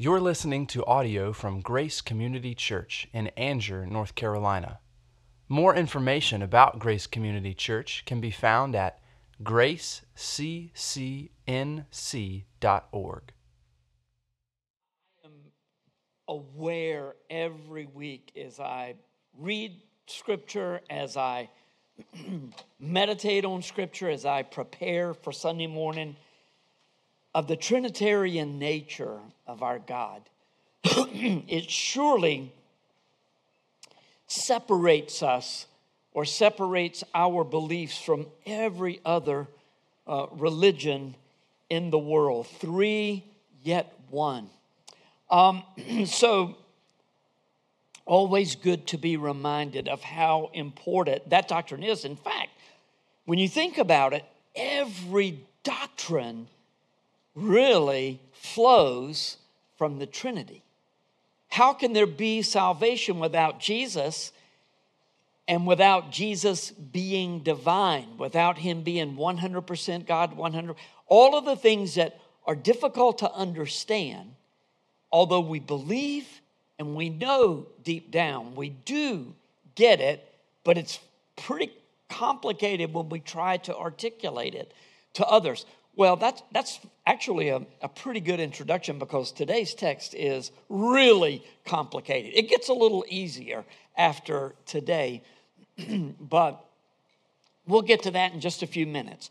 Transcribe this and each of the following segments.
You're listening to audio from Grace Community Church in Angier, North Carolina. More information about Grace Community Church can be found at graceccnc.org. I am aware every week as I read scripture, as I meditate on scripture, as I prepare for Sunday morning, of the Trinitarian nature of our God. it surely separates us or separates our beliefs from every other uh, religion in the world. Three, yet one. Um, so, always good to be reminded of how important that doctrine is. In fact, when you think about it, every doctrine really flows from the Trinity. How can there be salvation without Jesus and without Jesus being divine, without him being 100% God, 100 all of the things that are difficult to understand although we believe and we know deep down, we do get it, but it's pretty complicated when we try to articulate it to others. Well, that's, that's actually a, a pretty good introduction because today's text is really complicated. It gets a little easier after today, but we'll get to that in just a few minutes.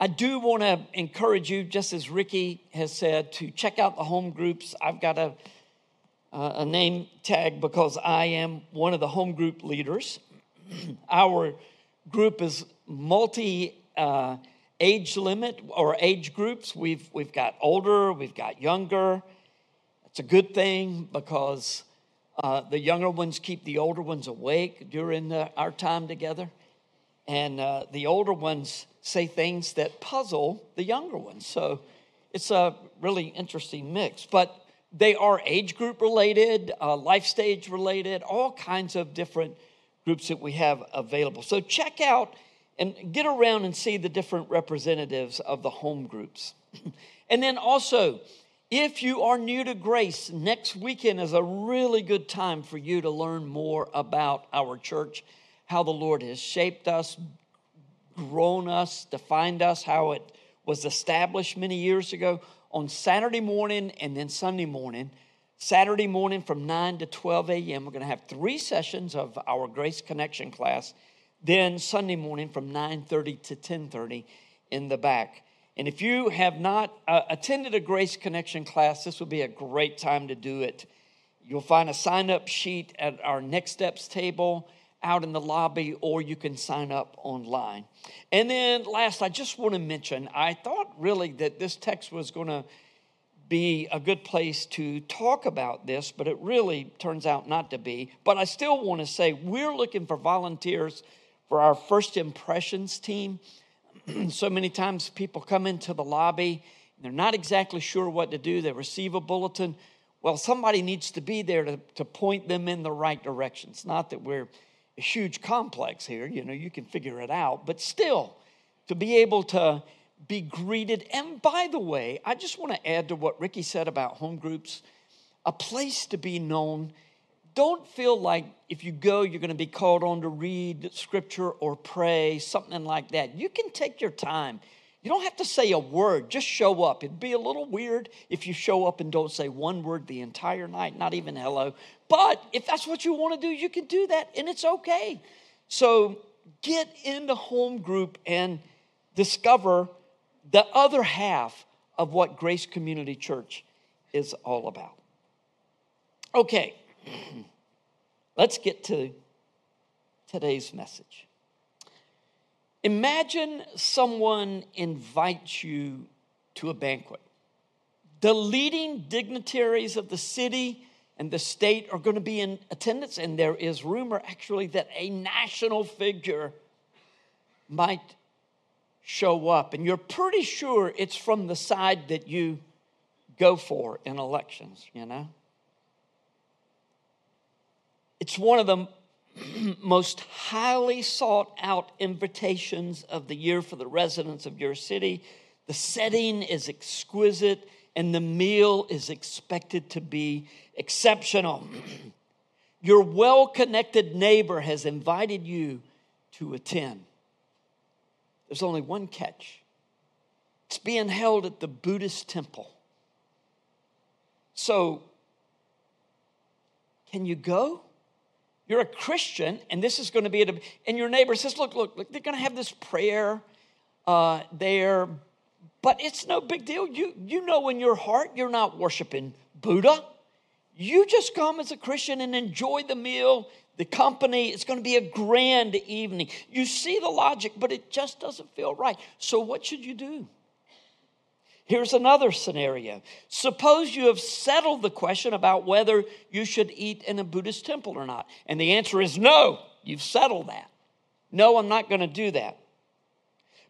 I do want to encourage you, just as Ricky has said, to check out the home groups. I've got a, a name tag because I am one of the home group leaders. Our group is multi uh, age limit or age groups. We've, we've got older, we've got younger. It's a good thing because uh, the younger ones keep the older ones awake during the, our time together. And uh, the older ones say things that puzzle the younger ones. So it's a really interesting mix. But they are age group related, uh, life stage related, all kinds of different groups that we have available. So check out and get around and see the different representatives of the home groups. and then also, if you are new to grace, next weekend is a really good time for you to learn more about our church, how the Lord has shaped us, grown us, defined us, how it was established many years ago on Saturday morning and then Sunday morning. Saturday morning from 9 to 12 a.m., we're going to have three sessions of our Grace Connection class. Then Sunday morning from 9:30 to 10:30 in the back. And if you have not uh, attended a Grace Connection class, this would be a great time to do it. You'll find a sign up sheet at our Next Steps table out in the lobby or you can sign up online. And then last, I just want to mention I thought really that this text was going to be a good place to talk about this, but it really turns out not to be. But I still want to say we're looking for volunteers for our first impressions team. so many times people come into the lobby and they're not exactly sure what to do. They receive a bulletin. Well, somebody needs to be there to, to point them in the right direction. It's not that we're a huge complex here, you know, you can figure it out, but still, to be able to be greeted. And by the way, I just want to add to what Ricky said about home groups a place to be known. Don't feel like if you go, you're going to be called on to read scripture or pray, something like that. You can take your time. You don't have to say a word, just show up. It'd be a little weird if you show up and don't say one word the entire night, not even hello. But if that's what you want to do, you can do that and it's okay. So get into home group and discover the other half of what Grace Community Church is all about. Okay, let's get to today's message. Imagine someone invites you to a banquet. The leading dignitaries of the city and the state are going to be in attendance, and there is rumor actually that a national figure might show up, and you're pretty sure it's from the side that you go for in elections, you know? It's one of the most highly sought out invitations of the year for the residents of your city. The setting is exquisite. and the meal is expected to be exceptional. Your well connected neighbor has invited you to attend. There's only one catch it's being held at the Buddhist temple. So, can you go? You're a Christian, and this is going to be, a, and your neighbor says, Look, look, look, they're going to have this prayer uh, there, but it's no big deal. You, you know in your heart you're not worshiping Buddha. You just come as a Christian and enjoy the meal, the company. It's going to be a grand evening. You see the logic, but it just doesn't feel right. So, what should you do? Here's another scenario. Suppose you have settled the question about whether you should eat in a Buddhist temple or not. And the answer is no, you've settled that. No, I'm not going to do that.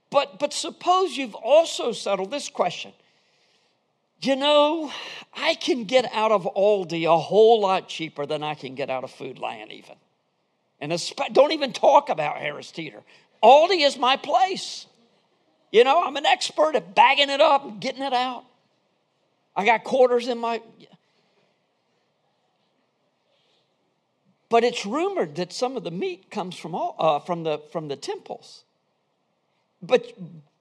But, but suppose you've also settled this question. You know, I can get out of Aldi a whole lot cheaper than I can get out of Food Lion, even. And don't even talk about Harris Teeter. Aldi is my place. You know, I'm an expert at bagging it up and getting it out. I got quarters in my. But it's rumored that some of the meat comes from all, uh, from the from the temples. But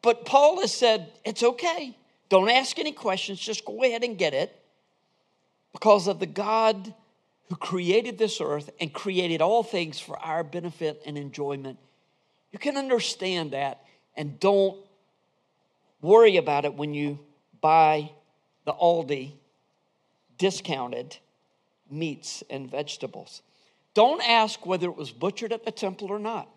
but Paul has said it's okay. Don't ask any questions. Just go ahead and get it, because of the God who created this earth and created all things for our benefit and enjoyment. You can understand that and don't Worry about it when you buy the Aldi discounted meats and vegetables. Don't ask whether it was butchered at the temple or not.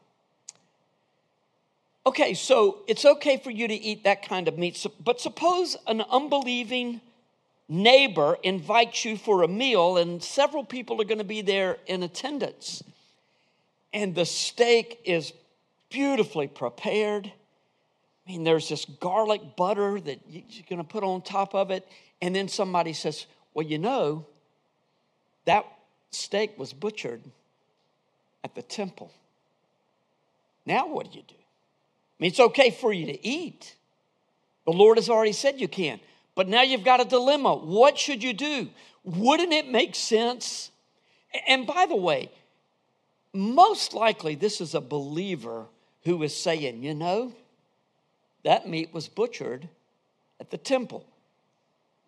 Okay, so it's okay for you to eat that kind of meat, but suppose an unbelieving neighbor invites you for a meal and several people are going to be there in attendance. And the steak is beautifully prepared I mean, there's this garlic butter that you're going to put on top of it. And then somebody says, Well, you know, that steak was butchered at the temple. Now, what do you do? I mean, it's okay for you to eat. The Lord has already said you can. But now you've got a dilemma. What should you do? Wouldn't it make sense? And by the way, most likely this is a believer who is saying, you know, that meat was butchered at the temple.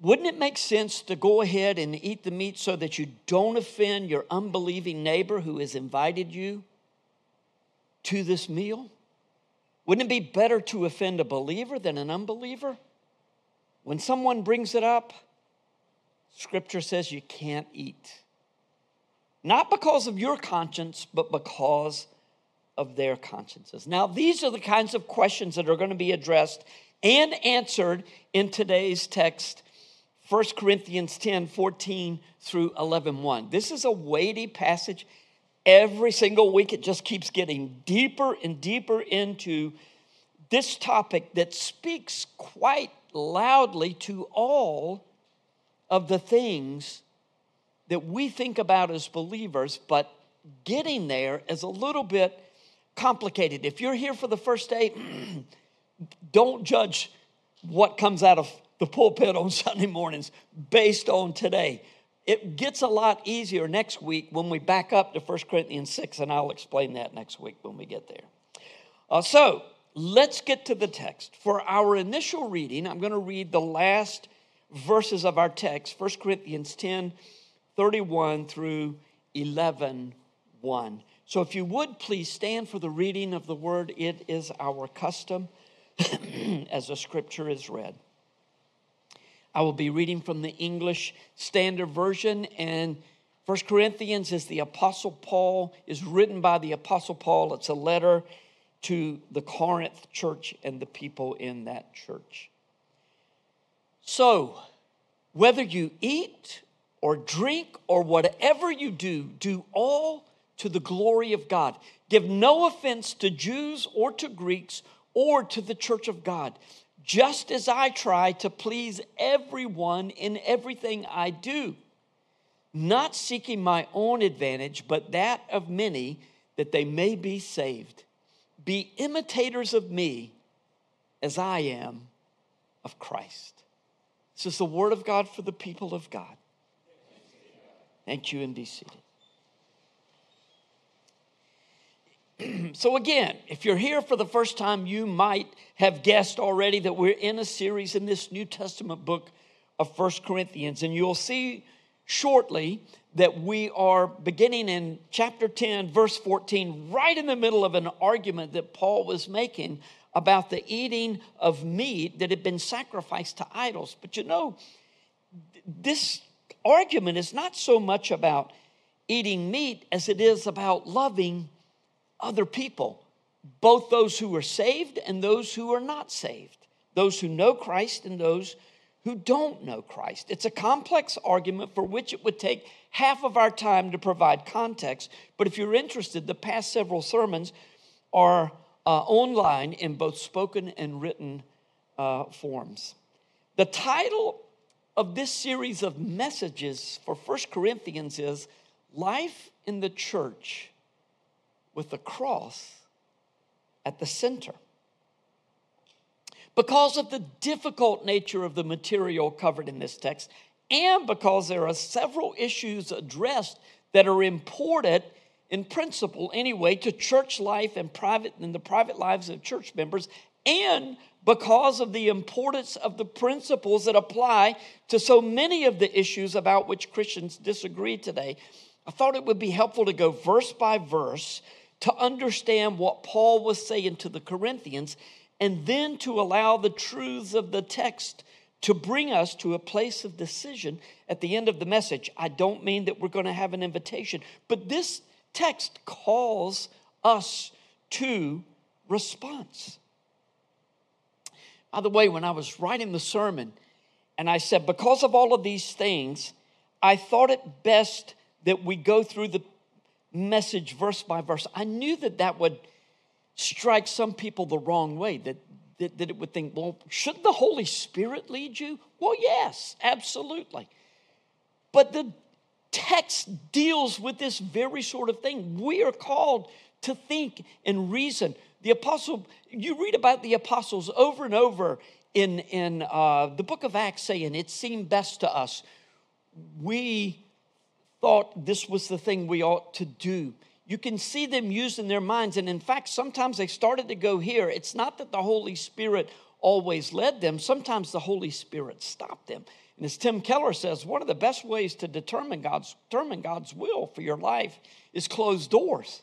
Wouldn't it make sense to go ahead and eat the meat so that you don't offend your unbelieving neighbor who has invited you to this meal? Wouldn't it be better to offend a believer than an unbeliever? When someone brings it up, scripture says you can't eat. Not because of your conscience, but because of their consciences. Now, these are the kinds of questions that are going to be addressed and answered in today's text, 1 Corinthians 10 14 through 11 1. This is a weighty passage. Every single week, it just keeps getting deeper and deeper into this topic that speaks quite loudly to all of the things that we think about as believers, but getting there is a little bit complicated. If you're here for the first day, don't judge what comes out of the pulpit on Sunday mornings based on today. It gets a lot easier next week when we back up to 1 Corinthians 6, and I'll explain that next week when we get there. Uh, so let's get to the text. For our initial reading, I'm going to read the last verses of our text 1 Corinthians 10 31 through 11 1. So, if you would please stand for the reading of the word, it is our custom as the scripture is read. I will be reading from the English Standard Version, and First Corinthians is the Apostle Paul, is written by the Apostle Paul. It's a letter to the Corinth church and the people in that church. So, whether you eat or drink or whatever you do, do all to the glory of God. Give no offense to Jews or to Greeks or to the church of God, just as I try to please everyone in everything I do, not seeking my own advantage, but that of many, that they may be saved. Be imitators of me as I am of Christ. This is the word of God for the people of God. Thank you, and be seated. so, again, if you're here for the first time, you might have guessed already that we're in a series in this New Testament book of First Corinthians. And you'll see shortly that we are beginning in chapter 10, verse 14, right in the middle of an argument that Paul was making about the eating of meat that had been sacrificed to idols. But you know, this argument is not so much about eating meat as it is about loving other people, both those who are saved and those who are not saved, those who know Christ and those who don't know Christ. It's a complex argument for which it would take half of our time to provide context. But if you're interested, the past several sermons are uh, online in both spoken and written uh, forms. The title of this series of messages for First Corinthians is Life in the Church with the Cross at the Center. Because of the difficult nature of the material covered in this text, and because there are several issues addressed that are important in principle anyway to church life and private and the private lives of church members and because of the importance of the principles that apply to so many of the issues about which Christians disagree today, I thought it would be helpful to go verse by verse to understand what Paul was saying to the Corinthians and then to allow the truths of the text to bring us to a place of decision at the end of the message. I don't mean that we're going to have an invitation, but this text calls us to response. By the way, when I was writing the sermon, and I said, because of all of these things, I thought it best that we go through the message verse by verse. I knew that that would strike some people the wrong way, that, that, that it would think, well, shouldn't the Holy Spirit lead you? Well, yes, absolutely. But the text deals with this very sort of thing. We are called to think and reason. The apostle, you read about the apostles over and over in, in uh, the book of Acts saying, It seemed best to us. We thought this was the thing we ought to do. You can see them using their minds. And in fact, sometimes they started to go here. It's not that the Holy Spirit always led them, sometimes the Holy Spirit stopped them. And as Tim Keller says, one of the best ways to determine God's, determine God's will for your life is closed doors.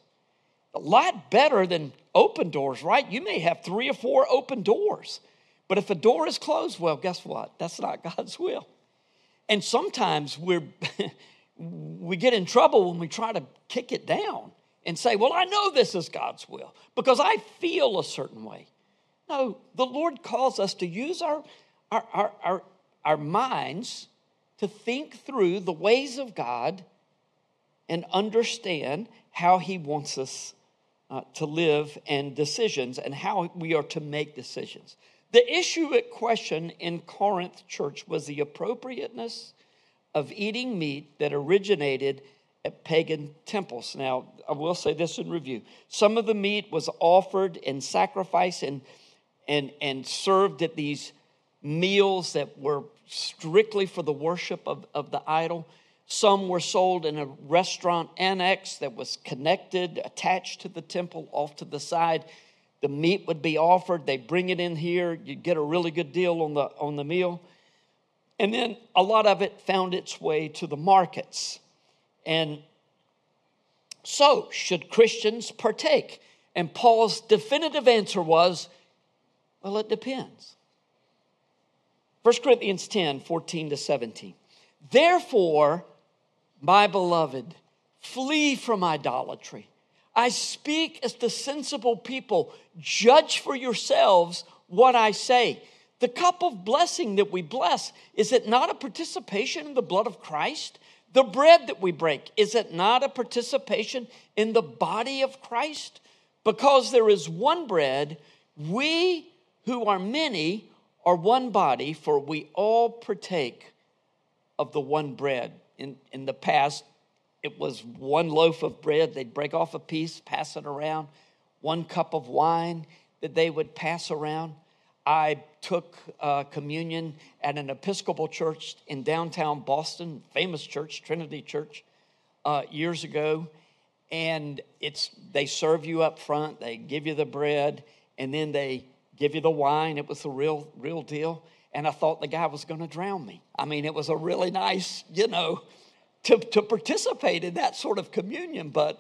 A lot better than open doors, right? You may have three or four open doors. But if a door is closed, well, guess what? That's not God's will. And sometimes we're we get in trouble when we try to kick it down and say, Well, I know this is God's will because I feel a certain way. No, the Lord calls us to use our, our, our, our, our minds to think through the ways of God and understand how He wants us uh, to live and decisions and how we are to make decisions. The issue at question in Corinth church was the appropriateness of eating meat that originated at pagan temples. Now, I will say this in review. Some of the meat was offered in sacrifice and, and, and served at these meals that were strictly for the worship of, of the idol. Some were sold in a restaurant annex that was connected, attached to the temple off to the side. The meat would be offered. They bring it in here. You get a really good deal on the, on the meal. And then a lot of it found its way to the markets. And so, should Christians partake? And Paul's definitive answer was, well, it depends. 1 Corinthians 10 14 to 17. Therefore, my beloved, flee from idolatry. I speak as the sensible people. Judge for yourselves what I say. The cup of blessing that we bless, is it not a participation in the blood of Christ? The bread that we break, is it not a participation in the body of Christ? Because there is one bread, we who are many are one body, for we all partake of the one bread. In, in the past, it was one loaf of bread, they'd break off a piece, pass it around, one cup of wine that they would pass around. I took uh, communion at an Episcopal church in downtown Boston, famous church, Trinity Church, uh, years ago. And it's they serve you up front, they give you the bread, and then they give you the wine. It was the real, real deal. And I thought the guy was going to drown me. I mean, it was a really nice, you know, to, to participate in that sort of communion, but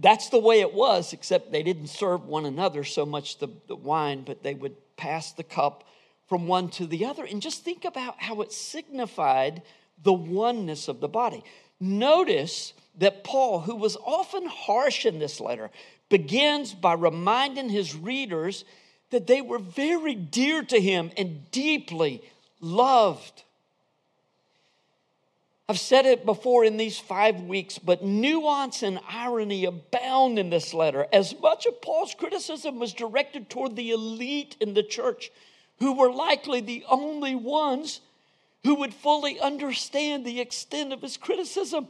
that's the way it was, except they didn't serve one another so much the, the wine, but they would pass the cup from one to the other. And just think about how it signified the oneness of the body. Notice that Paul, who was often harsh in this letter, begins by reminding his readers that they were very dear to him and deeply loved. I've said it before in these five weeks, but nuance and irony abound in this letter. As much of Paul's criticism was directed toward the elite in the church, who were likely the only ones who would fully understand the extent of his criticism.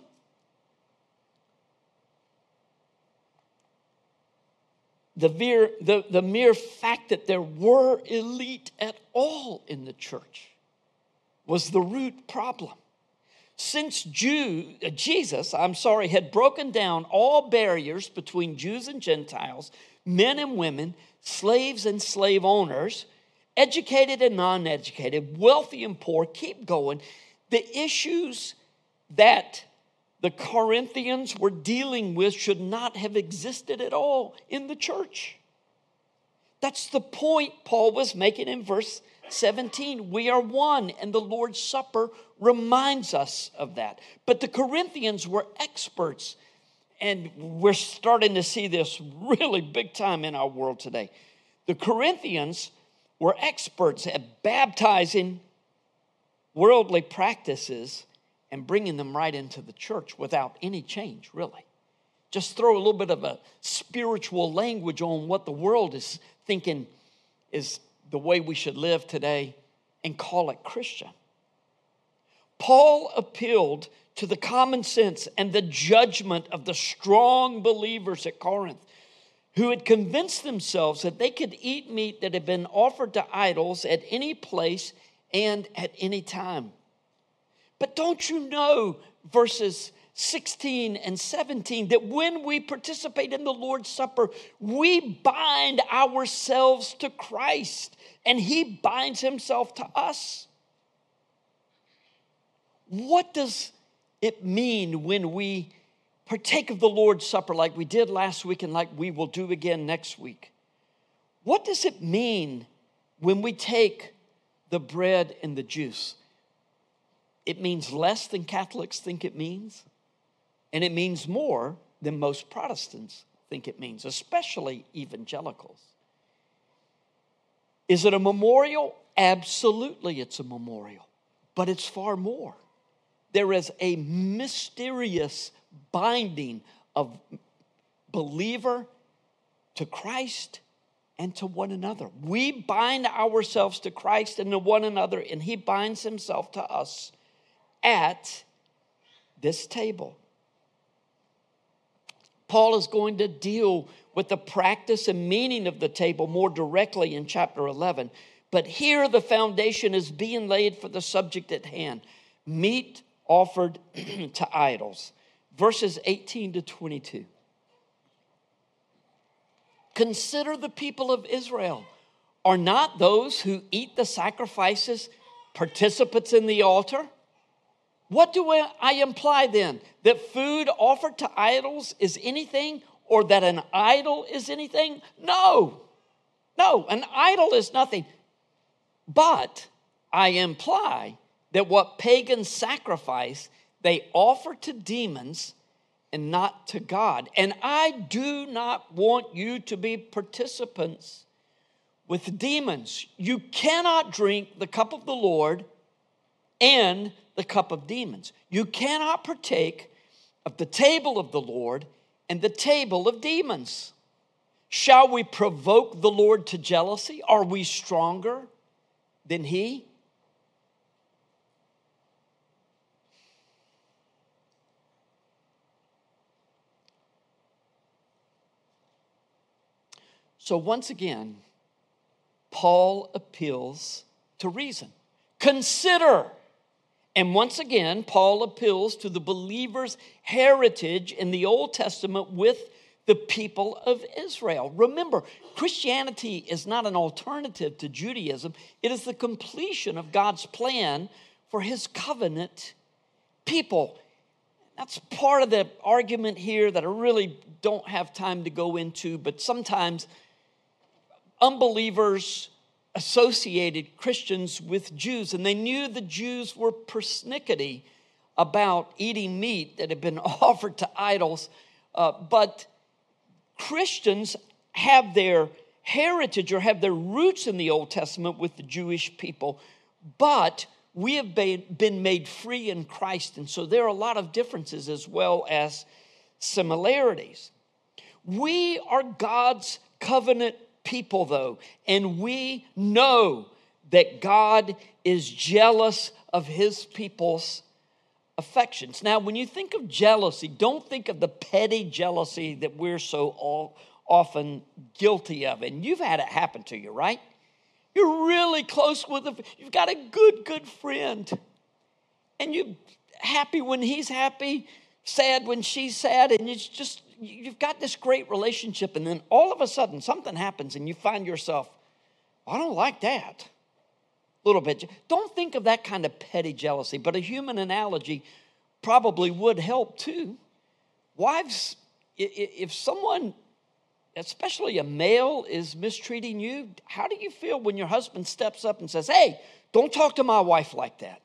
The mere, the, the mere fact that there were elite at all in the church was the root problem since Jew, uh, Jesus, I'm sorry, had broken down all barriers between Jews and Gentiles, men and women, slaves and slave owners, educated and non educated, wealthy and poor, keep going. The issues that the Corinthians were dealing with should not have existed at all in the church. That's the point Paul was making in verse 17. We are one, and the Lord's Supper reminds us of that. But the Corinthians were experts, and we're starting to see this really big time in our world today. The Corinthians were experts at baptizing worldly practices and bringing them right into the church without any change, really. Just throw a little bit of a spiritual language on what the world is thinking is the way we should live today and call it Christian. Paul appealed to the common sense and the judgment of the strong believers at Corinth who had convinced themselves that they could eat meat that had been offered to idols at any place and at any time. But don't you know, verses 16 and 17, that when we participate in the Lord's Supper, we bind ourselves to Christ and he binds himself to us. What does it mean when we partake of the Lord's Supper like we did last week and like we will do again next week? What does it mean when we take the bread and the juice? It means less than Catholics think it means, and it means more than most Protestants think it means, especially evangelicals. Is it a memorial? Absolutely, it's a memorial, but it's far more. There is a mysterious binding of believer to Christ and to one another. We bind ourselves to Christ and to one another, and He binds Himself to us at this table. Paul is going to deal with the practice and meaning of the table more directly in chapter 11. But here the foundation is being laid for the subject at hand meat offered to idols. Verses 18 to 22. Consider the people of Israel. Are not those who eat the sacrifices participants in the altar? What do I imply then? That food offered to idols is anything or that an idol is anything? No. No, an idol is nothing. But I imply that what pagans sacrifice, they offer to demons and not to God. And I do not want you to be participants with demons. You cannot drink the cup of the Lord and the cup of demons. You cannot partake of the table of the Lord and the table of demons. Shall we provoke the Lord to jealousy? Are we stronger than He? So, once again, Paul appeals to reason. Consider. And once again, Paul appeals to the believer's heritage in the Old Testament with the people of Israel. Remember, Christianity is not an alternative to Judaism, it is the completion of God's plan for his covenant people. That's part of the argument here that I really don't have time to go into, but sometimes unbelievers associated Christians with Jews, and they knew the Jews were persnickety about eating meat that had been offered to idols. Uh, but Christians have their heritage or have their roots in the Old Testament with the Jewish people, but we have been made free in Christ. And so there are a lot of differences as well as similarities. We are God's covenant people, though, and we know that God is jealous of his people's affections. Now, when you think of jealousy, don't think of the petty jealousy that we're so all, often guilty of. And you've had it happen to you, right? You're really close with him. You've got a good, good friend. And you're happy when he's happy, sad when she's sad, and it's just, you've got this great relationship. And then all of a sudden, something happens, and you find yourself, I don't like that. A little bit. Don't think of that kind of petty jealousy, but a human analogy probably would help too. Wives, if someone especially a male, is mistreating you, how do you feel when your husband steps up and says, Hey, don't talk to my wife like that?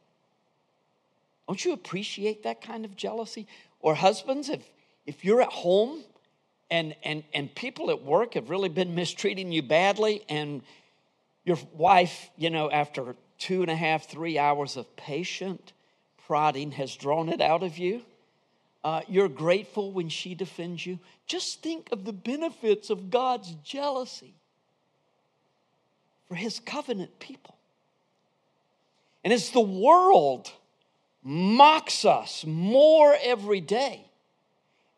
Don't you appreciate that kind of jealousy? Or husbands, if, if you're at home and, and, and people at work have really been mistreating you badly, and your wife, you know, after two and a half, three hours of patient prodding has drawn it out of you, uh, you're grateful when she defends you. Just think of the benefits of God's jealousy for his covenant people. And as the world mocks us more every day,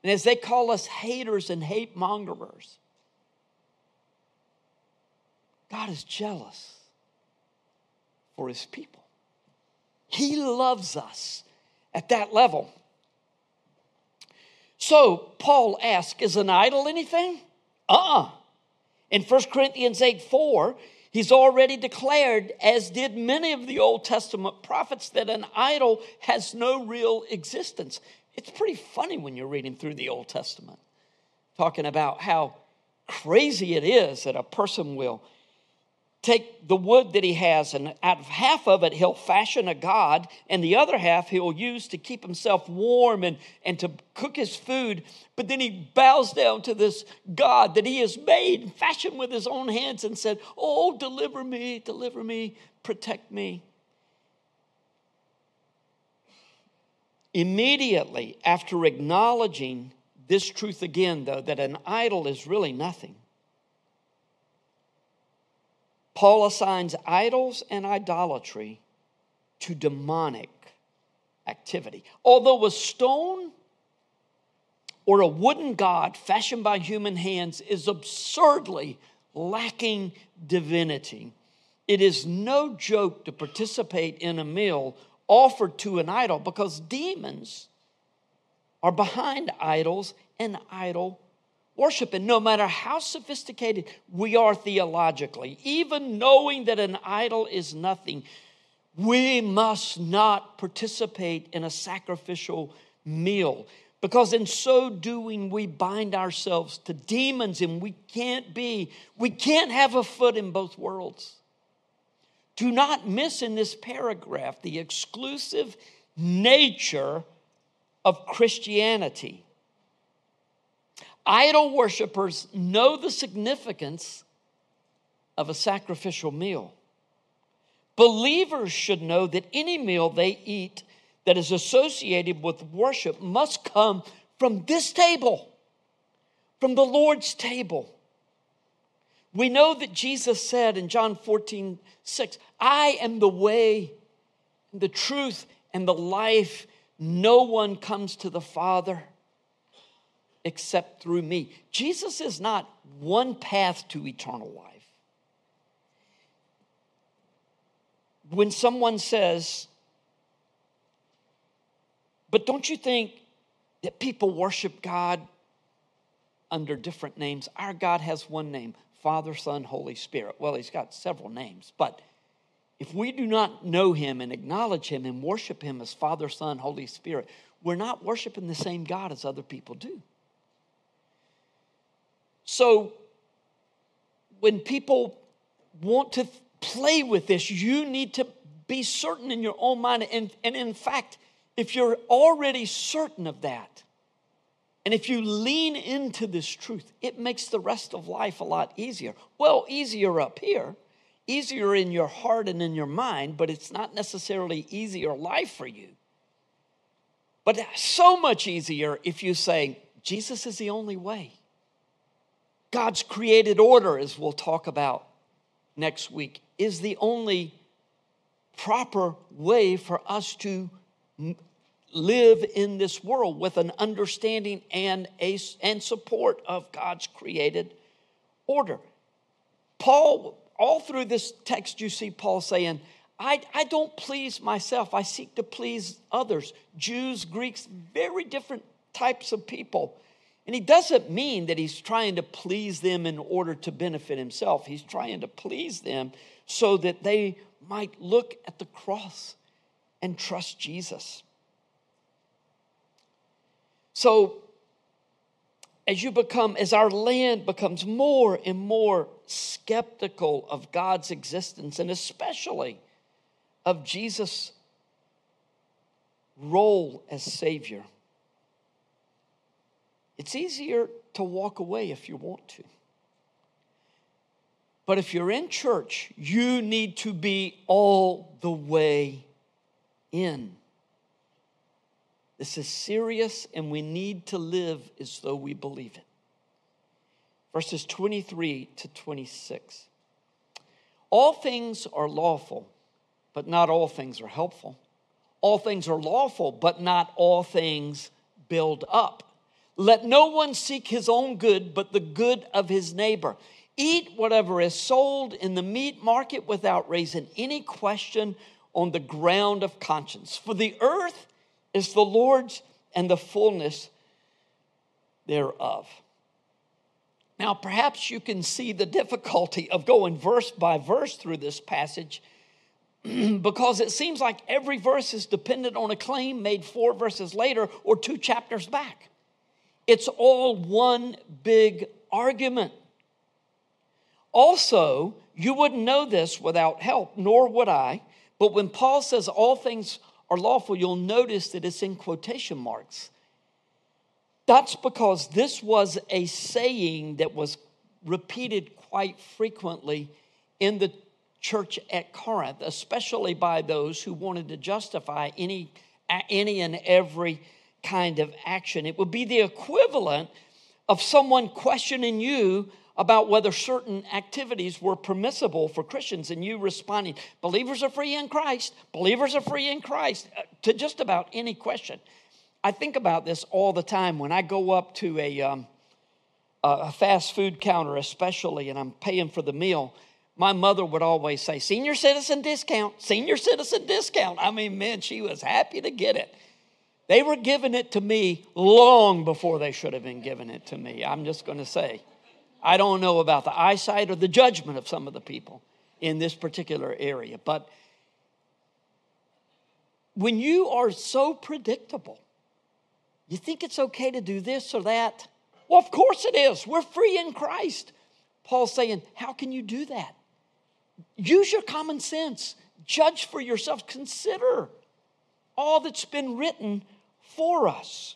and as they call us haters and hate mongerers, God is jealous for his people. He loves us at that level. So Paul asks, Is an idol anything? Uh uh-uh. uh In 1 Corinthians 8 4, he's already declared, as did many of the Old Testament prophets, that an idol has no real existence. It's pretty funny when you're reading through the Old Testament, talking about how crazy it is that a person will take the wood that he has, and out of half of it, he'll fashion a god, and the other half he'll use to keep himself warm and, and to cook his food. But then he bows down to this God that he has made fashioned with his own hands and said, Oh, deliver me, deliver me, protect me. Immediately after acknowledging this truth again, though, that an idol is really nothing Paul assigns idols and idolatry to demonic activity. Although a stone or a wooden god fashioned by human hands is absurdly lacking divinity, it is no joke to participate in a meal offered to an idol because demons are behind idols and idol worship. And no matter how sophisticated we are theologically, even knowing that an idol is nothing, we must not participate in a sacrificial meal. Because in so doing, we bind ourselves to demons and we can't be, we can't have a foot in both worlds. Do not miss in this paragraph the exclusive nature of Christianity. Idol worshippers know the significance of a sacrificial meal. Believers should know that any meal they eat that is associated with worship must come from this table, from the Lord's table. We know that Jesus said in John 14, 6, I am the way, the truth, and the life. No one comes to the Father except through me. Jesus is not one path to eternal life. when someone says, but don't you think that people worship God under different names? Our God has one name Father, Son, Holy Spirit. Well, he's got several names, but if we do not know him and acknowledge him and worship him as Father, Son, Holy Spirit, we're not worshiping the same God as other people do. So when people want to play with this, you need to be certain in your own mind. And, and in fact, if you're already certain of that, and if you lean into this truth, it makes the rest of life a lot easier. Well, easier up here, easier in your heart and in your mind, but it's not necessarily easier life for you. But so much easier if you say, Jesus is the only way. God's created order, as we'll talk about next week, is the only proper way for us to live in this world with an understanding and, a, and support of God's created order. Paul, all through this text, you see Paul saying, I, I don't please myself, I seek to please others. Jews, Greeks, very different types of people. And he doesn't mean that he's trying to please them in order to benefit himself. He's trying to please them so that they might look at the cross and trust Jesus. So, as you become, as our land becomes more and more skeptical of God's existence, and especially of Jesus' role as Savior, it's easier to walk away if you want to. But if you're in church, you need to be all the way in. This is serious, and we need to live as though we believe it. Verses 23 to 26. All things are lawful, but not all things are helpful. All things are lawful, but not all things build up. Let no one seek his own good, but the good of his neighbor. Eat whatever is sold in the meat market without raising any question on the ground of conscience. For the earth is the Lord's and the fullness thereof. Now, perhaps you can see the difficulty of going verse by verse through this passage because it seems like every verse is dependent on a claim made four verses later or two chapters back. It's all one big argument. Also, you wouldn't know this without help, nor would I, but when Paul says all things are lawful, you'll notice that it's in quotation marks. That's because this was a saying that was repeated quite frequently in the church at Corinth, especially by those who wanted to justify any, any and every kind of action. It would be the equivalent of someone questioning you about whether certain activities were permissible for Christians and you responding, believers are free in Christ, believers are free in Christ, uh, to just about any question. I think about this all the time when I go up to a, um, a fast food counter, especially, and I'm paying for the meal. My mother would always say, Senior citizen discount, senior citizen discount. I mean, man, she was happy to get it. They were giving it to me long before they should have been giving it to me. I'm just going to say. I don't know about the eyesight or the judgment of some of the people in this particular area, but when you are so predictable, you think it's okay to do this or that? Well, of course it is. We're free in Christ. Paul's saying, How can you do that? Use your common sense. Judge for yourself. Consider all that's been written for us.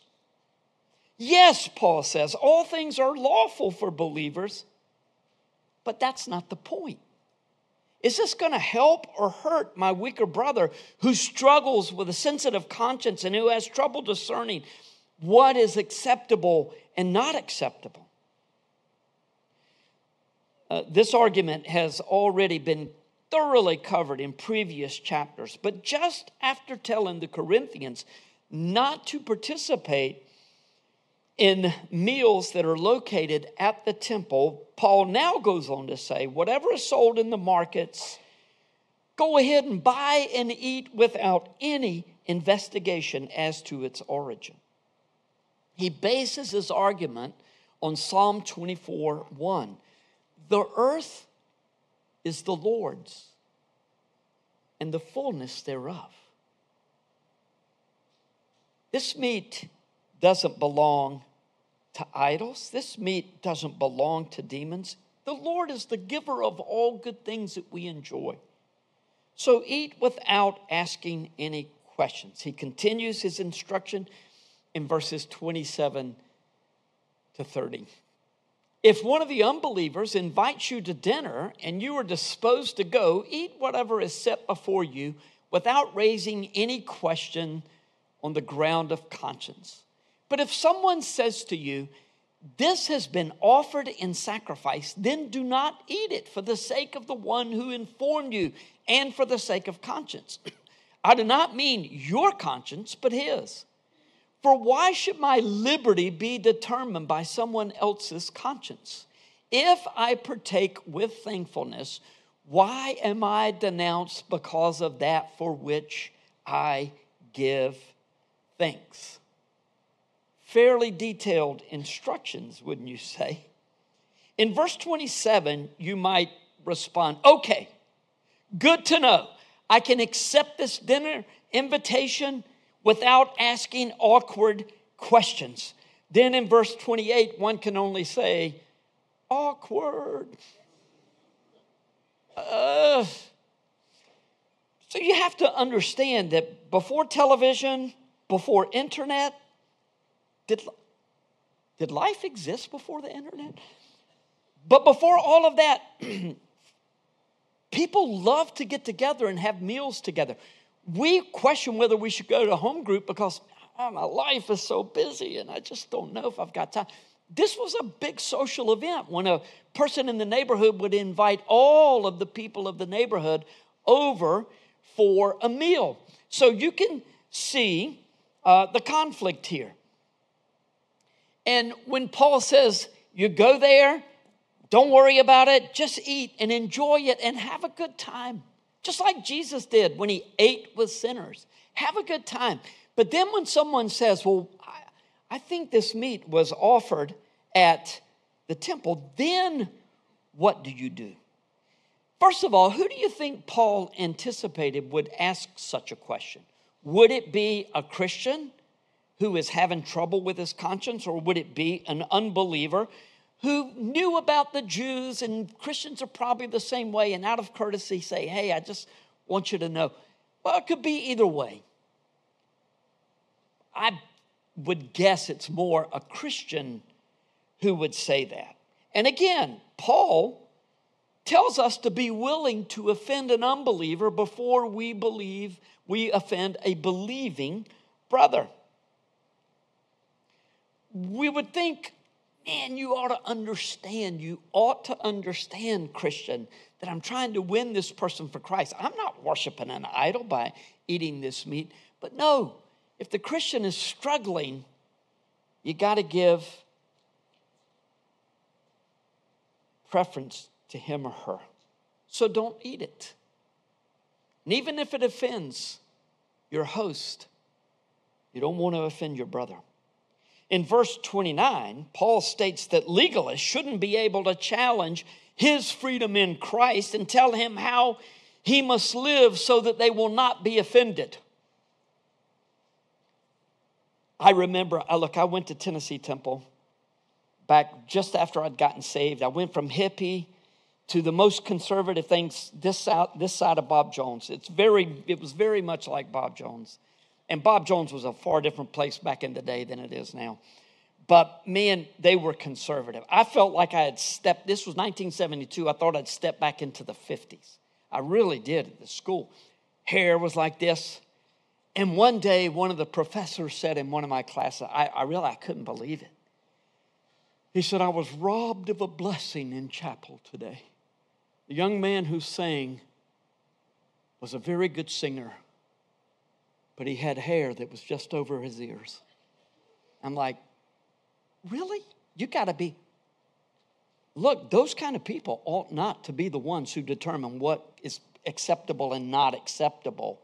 Yes, Paul says, all things are lawful for believers, but that's not the point. Is this going to help or hurt my weaker brother who struggles with a sensitive conscience and who has trouble discerning what is acceptable and not acceptable? Uh, this argument has already been thoroughly covered in previous chapters, but just after telling the Corinthians not to participate in meals that are located at the temple, Paul now goes on to say, whatever is sold in the markets, go ahead and buy and eat without any investigation as to its origin. He bases his argument on Psalm 24 1. The earth is the Lord's and the fullness thereof. This meat doesn't belong to idols, this meat doesn't belong to demons. The Lord is the giver of all good things that we enjoy. So eat without asking any questions. He continues his instruction in verses 27 to 30. If one of the unbelievers invites you to dinner and you are disposed to go, eat whatever is set before you without raising any question on the ground of conscience. But if someone says to you, This has been offered in sacrifice, then do not eat it for the sake of the one who informed you and for the sake of conscience. I do not mean your conscience, but his. For why should my liberty be determined by someone else's conscience? If I partake with thankfulness, why am I denounced because of that for which I give thanks? Fairly detailed instructions, wouldn't you say? In verse 27, you might respond, okay, good to know. I can accept this dinner invitation without asking awkward questions. Then in verse 28, one can only say, awkward. Uh, so you have to understand that before television, before internet, did, did life exist before the internet? But before all of that, people love to get together and have meals together we question whether we should go to home group because oh, my life is so busy and I just don't know if I've got time. This was a big social event when a person in the neighborhood would invite all of the people of the neighborhood over for a meal. So you can see uh, the conflict here. And when Paul says, you go there, don't worry about it, just eat and enjoy it and have a good time just like Jesus did when he ate with sinners. Have a good time. But then when someone says, Well, I, I think this meat was offered at the temple, then what do you do? First of all, who do you think Paul anticipated would ask such a question? Would it be a Christian who is having trouble with his conscience, or would it be an unbeliever who knew about the Jews, and Christians are probably the same way, and out of courtesy say, Hey, I just want you to know. Well, it could be either way. I would guess it's more a Christian who would say that. And again, Paul tells us to be willing to offend an unbeliever before we believe we offend a believing brother. We would think man, you ought to understand, you ought to understand, Christian, that I'm trying to win this person for Christ. I'm not worshiping an idol by eating this meat. But no, if the Christian is struggling, you got to give preference to him or her. So don't eat it. And even if it offends your host, you don't want to offend your brother. In verse 29, Paul states that legalists shouldn't be able to challenge his freedom in Christ and tell him how he must live so that they will not be offended. I remember, I look, I went to Tennessee Temple back just after I'd gotten saved. I went from hippie to the most conservative things this side, this side of Bob Jones. It's very, it was very much like Bob Jones. And Bob Jones was a far different place back in the day than it is now. But man, they were conservative. I felt like I had stepped, this was 1972, I thought I'd step back into the 50s. I really did at the school. Hair was like this. And one day, one of the professors said in one of my classes, I, I really I couldn't believe it. He said, I was robbed of a blessing in chapel today. The young man who sang was a very good singer but he had hair that was just over his ears. I'm like, really? You got to be. Look, those kind of people ought not to be the ones who determine what is acceptable and not acceptable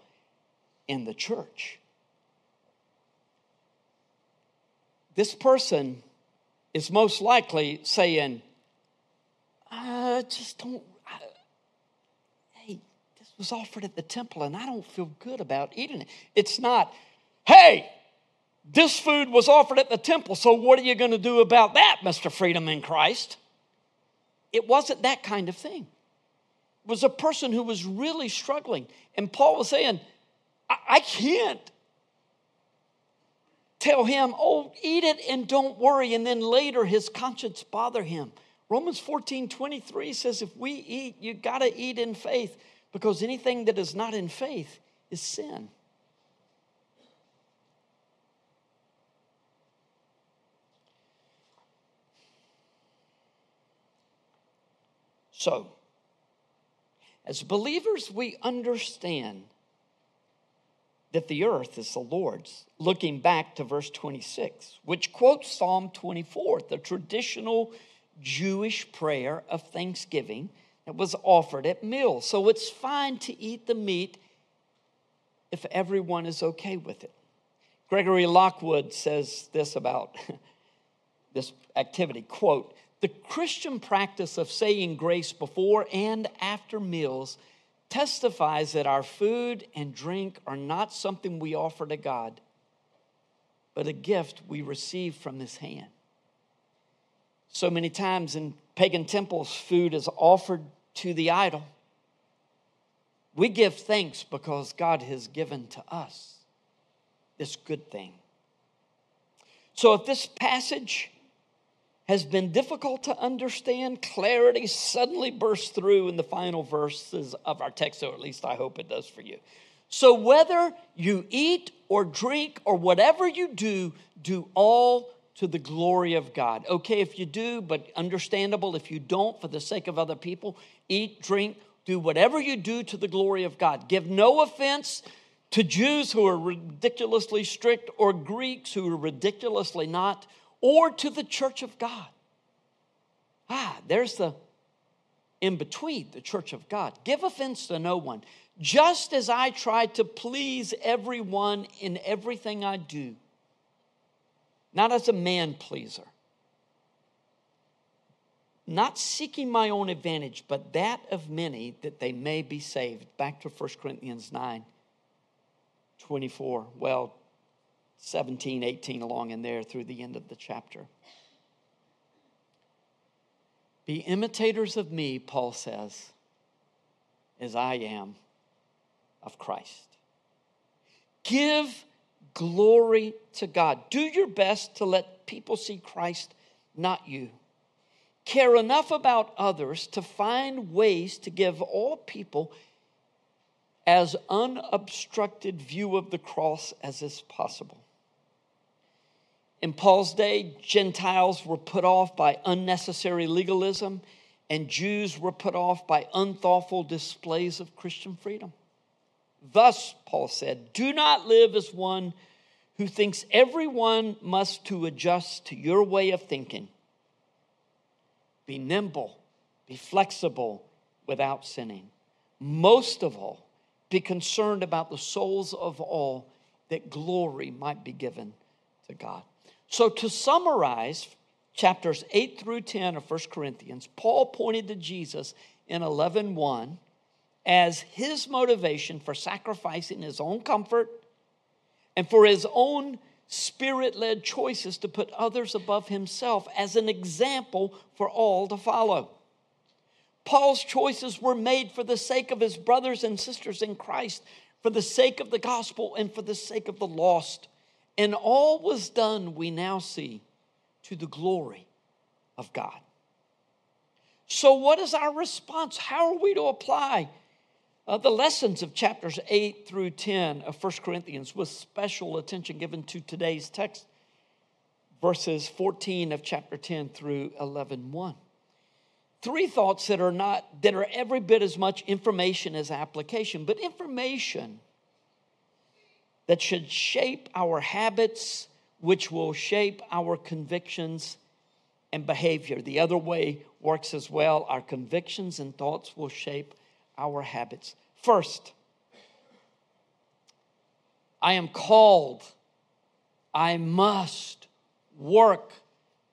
in the church. This person is most likely saying, I just don't, was offered at the temple and I don't feel good about eating it. It's not, hey, this food was offered at the temple, so what are you going to do about that, Mr. Freedom in Christ? It wasn't that kind of thing. It was a person who was really struggling. And Paul was saying, I, I can't tell him, oh, eat it and don't worry. And then later his conscience bother him. Romans 14 23 says, if we eat, you got to eat in faith because anything that is not in faith is sin. So, as believers, we understand that the earth is the Lord's, looking back to verse 26, which quotes Psalm 24, the traditional Jewish prayer of thanksgiving was offered at meals. So it's fine to eat the meat if everyone is okay with it. Gregory Lockwood says this about this activity quote the christian practice of saying grace before and after meals testifies that our food and drink are not something we offer to God, but a gift we receive from His hand. So many times in pagan temples, food is offered to the idol. We give thanks because God has given to us this good thing. So if this passage has been difficult to understand, clarity suddenly bursts through in the final verses of our text, or at least I hope it does for you. So, whether you eat or drink or whatever you do, do all to the glory of God. Okay, if you do, but understandable if you don't for the sake of other people, eat, drink, do whatever you do to the glory of God. Give no offense to Jews who are ridiculously strict or Greeks who are ridiculously not or to the church of God. Ah, there's the in between, the church of God. Give offense to no one, just as I try to please everyone in everything I do, not as a man pleaser, not seeking my own advantage, but that of many that they may be saved. Back to 1 Corinthians 9 24. Well, 17, 18 along in there through the end of the chapter. Be imitators of me, Paul says, as I am of Christ. Give glory to God. Do your best to let people see Christ, not you. Care enough about others to find ways to give all people as unobstructed view of the cross as is possible. In Paul's day, Gentiles were put off by unnecessary legalism, and Jews were put off by unthoughtful displays of Christian freedom. Thus, Paul said, do not live as one who thinks everyone must to adjust to your way of thinking. Be nimble, be flexible without sinning. Most of all, be concerned about the souls of all that glory might be given to God. So, to summarize chapters 8 through 10 of 1 Corinthians, Paul pointed to Jesus in 11:1 as his motivation for sacrificing his own comfort and for his own spirit led choices to put others above himself as an example for all to follow. Paul's choices were made for the sake of his brothers and sisters in Christ, for the sake of the gospel, and for the sake of the lost. And all was done, we now see, to the glory of God. So, what is our response? How are we to apply uh, the lessons of chapters 8 through 10 of 1 Corinthians with special attention given to today's text, verses 14 of chapter 10 through 11 1? Three thoughts that are not, that are every bit as much information as application, but information that should shape our habits, which will shape our convictions and behavior. The other way works as well. Our convictions and thoughts will shape our habits. First, I am called, I must work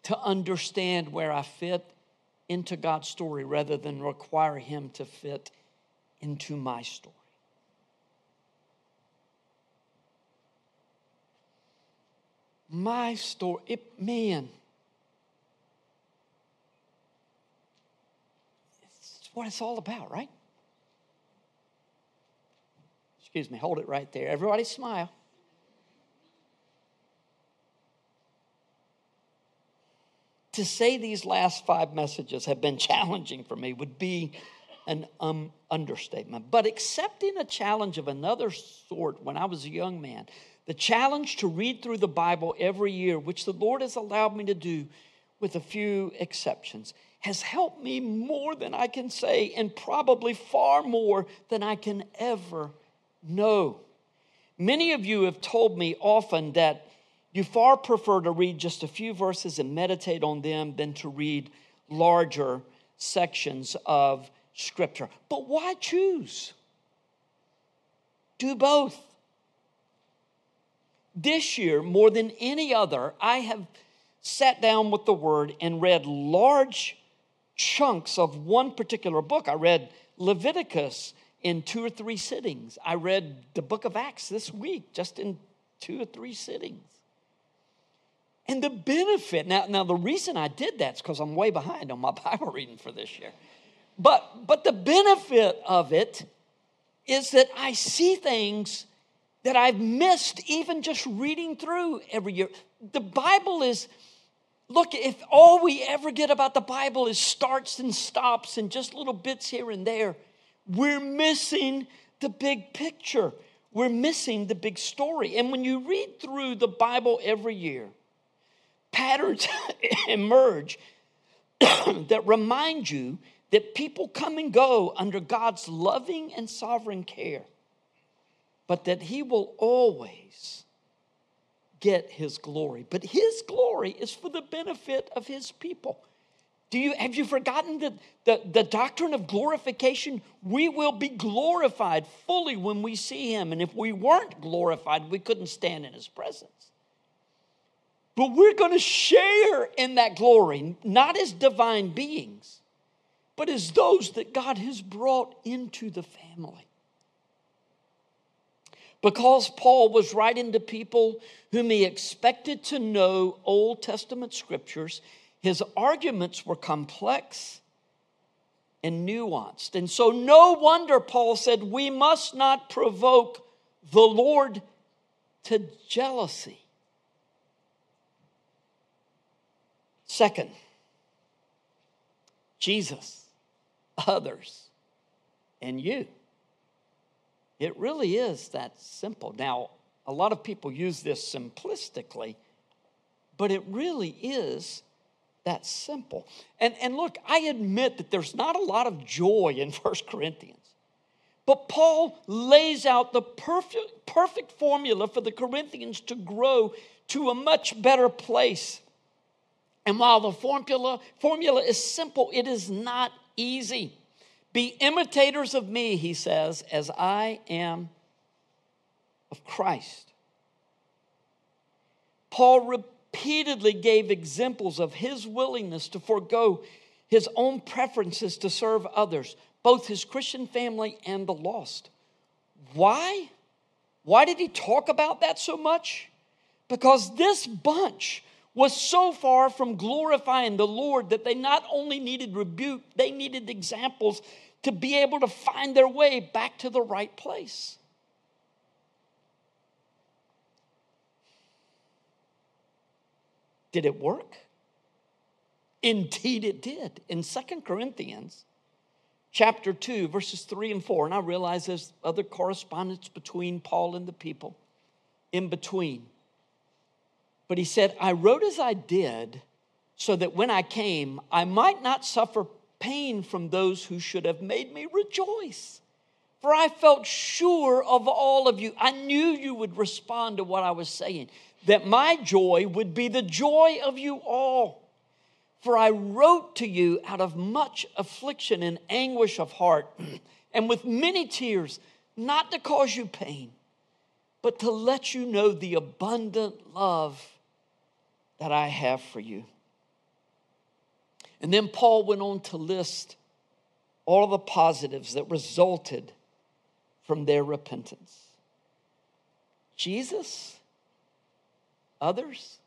to understand where I fit into God's story rather than require Him to fit into my story. My story, it, man, it's what it's all about, right? Excuse me, hold it right there. Everybody smile. to say these last five messages have been challenging for me would be an um, understatement. But accepting a challenge of another sort when I was a young man, the challenge to read through the Bible every year, which the Lord has allowed me to do with a few exceptions, has helped me more than I can say, and probably far more than I can ever know. Many of you have told me often that you far prefer to read just a few verses and meditate on them than to read larger sections of Scripture. But why choose? Do both. This year, more than any other, I have sat down with the Word and read large chunks of one particular book. I read Leviticus in two or three sittings. I read the book of Acts this week just in two or three sittings. And the benefit, now, now the reason I did that is because I'm way behind on my Bible reading for this year. But, but the benefit of it is that I see things that I've missed even just reading through every year. The Bible is, look, if all we ever get about the Bible is starts and stops and just little bits here and there, we're missing the big picture. We're missing the big story. And when you read through the Bible every year, patterns emerge that remind you that people come and go under God's loving and sovereign care, but that He will always get His glory. But His glory is for the benefit of His people. Do you have you forgotten that the, the doctrine of glorification? We will be glorified fully when we see him. And if we weren't glorified, we couldn't stand in his presence. But we're going to share in that glory, not as divine beings, but as those that God has brought into the family. Because Paul was writing to people whom he expected to know Old Testament scriptures, his arguments were complex and nuanced. And so, no wonder Paul said, We must not provoke the Lord to jealousy. Second, Jesus, others, and you. It really is that simple. Now, a lot of people use this simplistically, but it really is that simple. And, and look, I admit that there's not a lot of joy in First Corinthians. But Paul lays out the perfect, perfect formula for the Corinthians to grow to a much better place and while the formula, formula is simple, it is not easy. Be imitators of me, he says, as I am of Christ. Paul repeatedly gave examples of his willingness to forego his own preferences to serve others, both his Christian family and the lost. Why? Why did he talk about that so much? Because this bunch was so far from glorifying the Lord that they not only needed rebuke, they needed examples to be able to find their way back to the right place. Did it work? Indeed, it did. In Second Corinthians chapter 2, verses 3 and 4, and I realize there's other correspondence between Paul and the people in between. But he said, I wrote as I did so that when I came, I might not suffer pain from those who should have made me rejoice. For I felt sure of all of you. I knew you would respond to what I was saying, that my joy would be the joy of you all. For I wrote to you out of much affliction and anguish of heart. and with many tears, not to cause you pain, but to let you know the abundant love that I have for you. And then Paul went on to list all the positives that resulted from their repentance Jesus, others,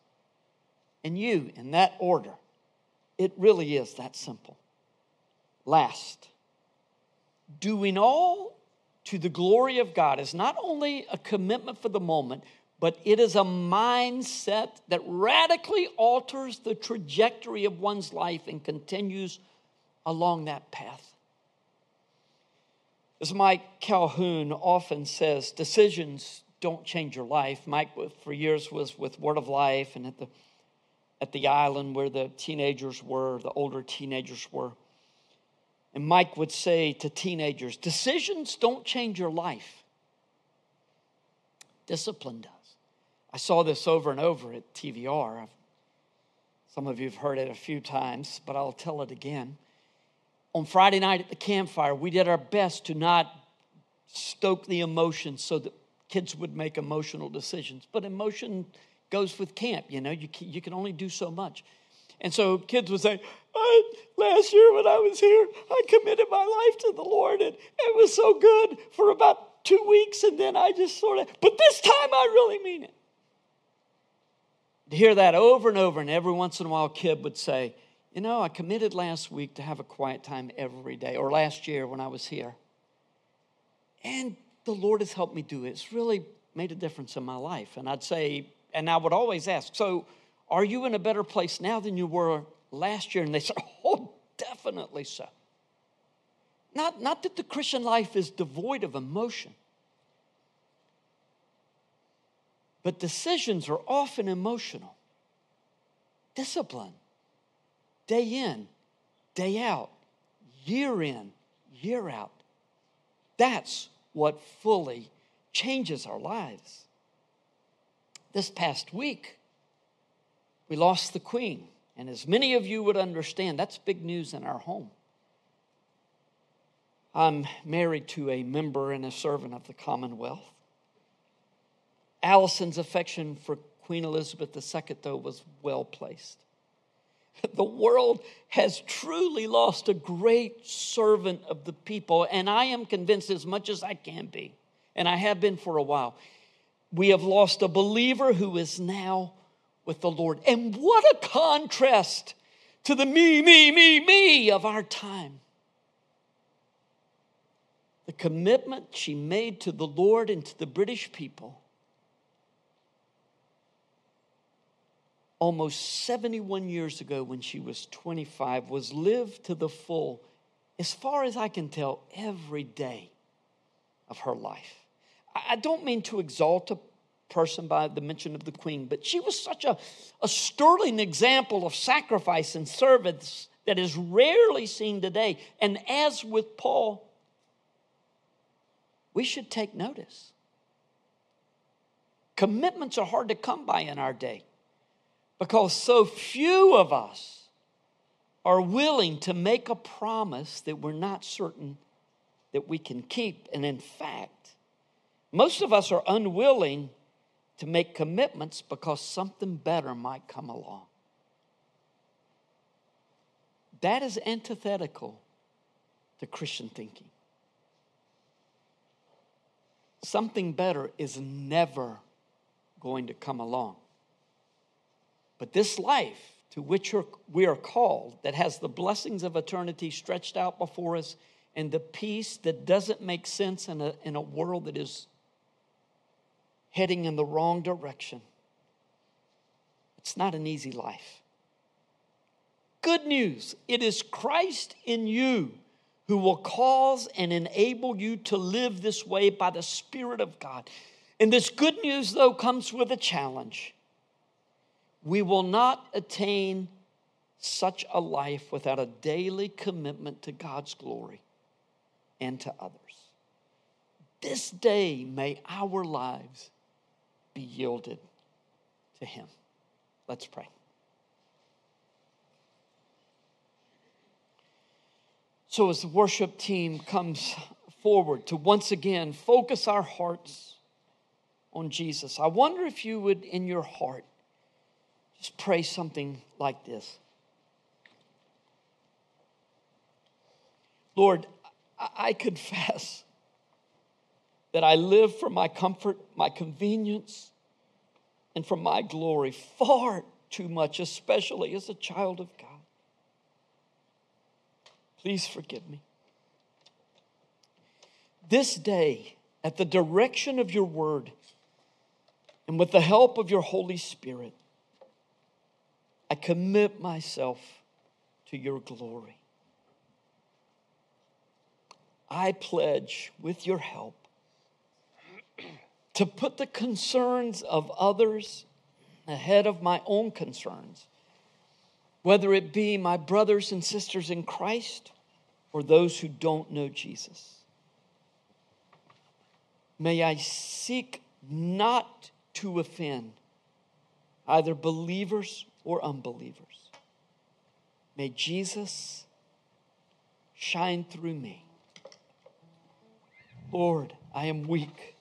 and you in that order. It really is that simple. Last, doing all to the glory of God is not only a commitment for the moment, but it is a mindset that radically alters the trajectory of one's life and continues along that path. As Mike Calhoun often says, decisions don't change your life. Mike, for years, was with Word of Life and at the, at the island where the teenagers were, the older teenagers were. And Mike would say to teenagers, decisions don't change your life, discipline does. I saw this over and over at TVR. I've, some of you have heard it a few times, but I'll tell it again. On Friday night at the campfire, we did our best to not stoke the emotions so that kids would make emotional decisions. But emotion goes with camp, you know, you can, you can only do so much. And so kids would say, uh, last year when I was here, I committed my life to the Lord and it was so good for about two weeks and then I just sort of, but this time I really mean it. To hear that over and over, and every once in a while, kid would say, You know, I committed last week to have a quiet time every day, or last year when I was here. And the Lord has helped me do it. It's really made a difference in my life. And I'd say, and I would always ask, So, are you in a better place now than you were last year? And they said, Oh, definitely so. Not, not that the Christian life is devoid of emotion, but decisions are often emotional. Discipline, day in, day out, year in, year out. That's what fully changes our lives. This past week, we lost the Queen. And as many of you would understand, that's big news in our home. I'm married to a member and a servant of the Commonwealth. Allison's affection for Queen Elizabeth II, though, was well placed. The world has truly lost a great servant of the people, and I am convinced, as much as I can be, and I have been for a while, we have lost a believer who is now with the Lord. And what a contrast to the me, me, me, me of our time. The commitment she made to the Lord and to the British people almost 71 years ago when she was 25 was lived to the full, as far as I can tell, every day of her life. I don't mean to exalt a person by the mention of the queen, but she was such a, a sterling example of sacrifice and service that is rarely seen today. And as with Paul, we should take notice. Commitments are hard to come by in our day because so few of us are willing to make a promise that we're not certain that we can keep. And in fact, most of us are unwilling to make commitments because something better might come along. That is antithetical to Christian thinking. Something better is never going to come along. But this life to which we are called, that has the blessings of eternity stretched out before us, and the peace that doesn't make sense in a, in a world that is heading in the wrong direction. It's not an easy life. Good news it is Christ in you who will cause and enable you to live this way by the Spirit of God. And this good news, though, comes with a challenge. We will not attain such a life without a daily commitment to God's glory and to others. This day, may our lives be yielded to Him. Let's pray. So, as the worship team comes forward to once again focus our hearts on Jesus. I wonder if you would, in your heart, just pray something like this Lord, I confess that I live for my comfort, my convenience, and for my glory far too much, especially as a child of God. Please forgive me. This day, at the direction of your word and with the help of your Holy Spirit, I commit myself to your glory. I pledge, with your help, to put the concerns of others ahead of my own concerns, whether it be my brothers and sisters in Christ or those who don't know Jesus. May I seek not to offend either believers or unbelievers. May Jesus shine through me. Lord, I am weak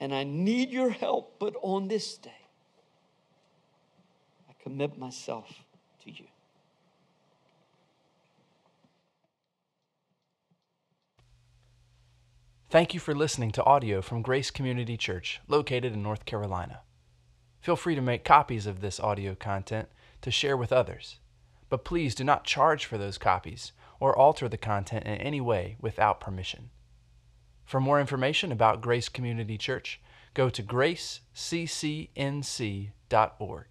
and I need your help, but on this day, I commit myself to you. Thank you for listening to audio from Grace Community Church, located in North Carolina. Feel free to make copies of this audio content to share with others, but please do not charge for those copies or alter the content in any way without permission. For more information about Grace Community Church, go to graceccnc.org.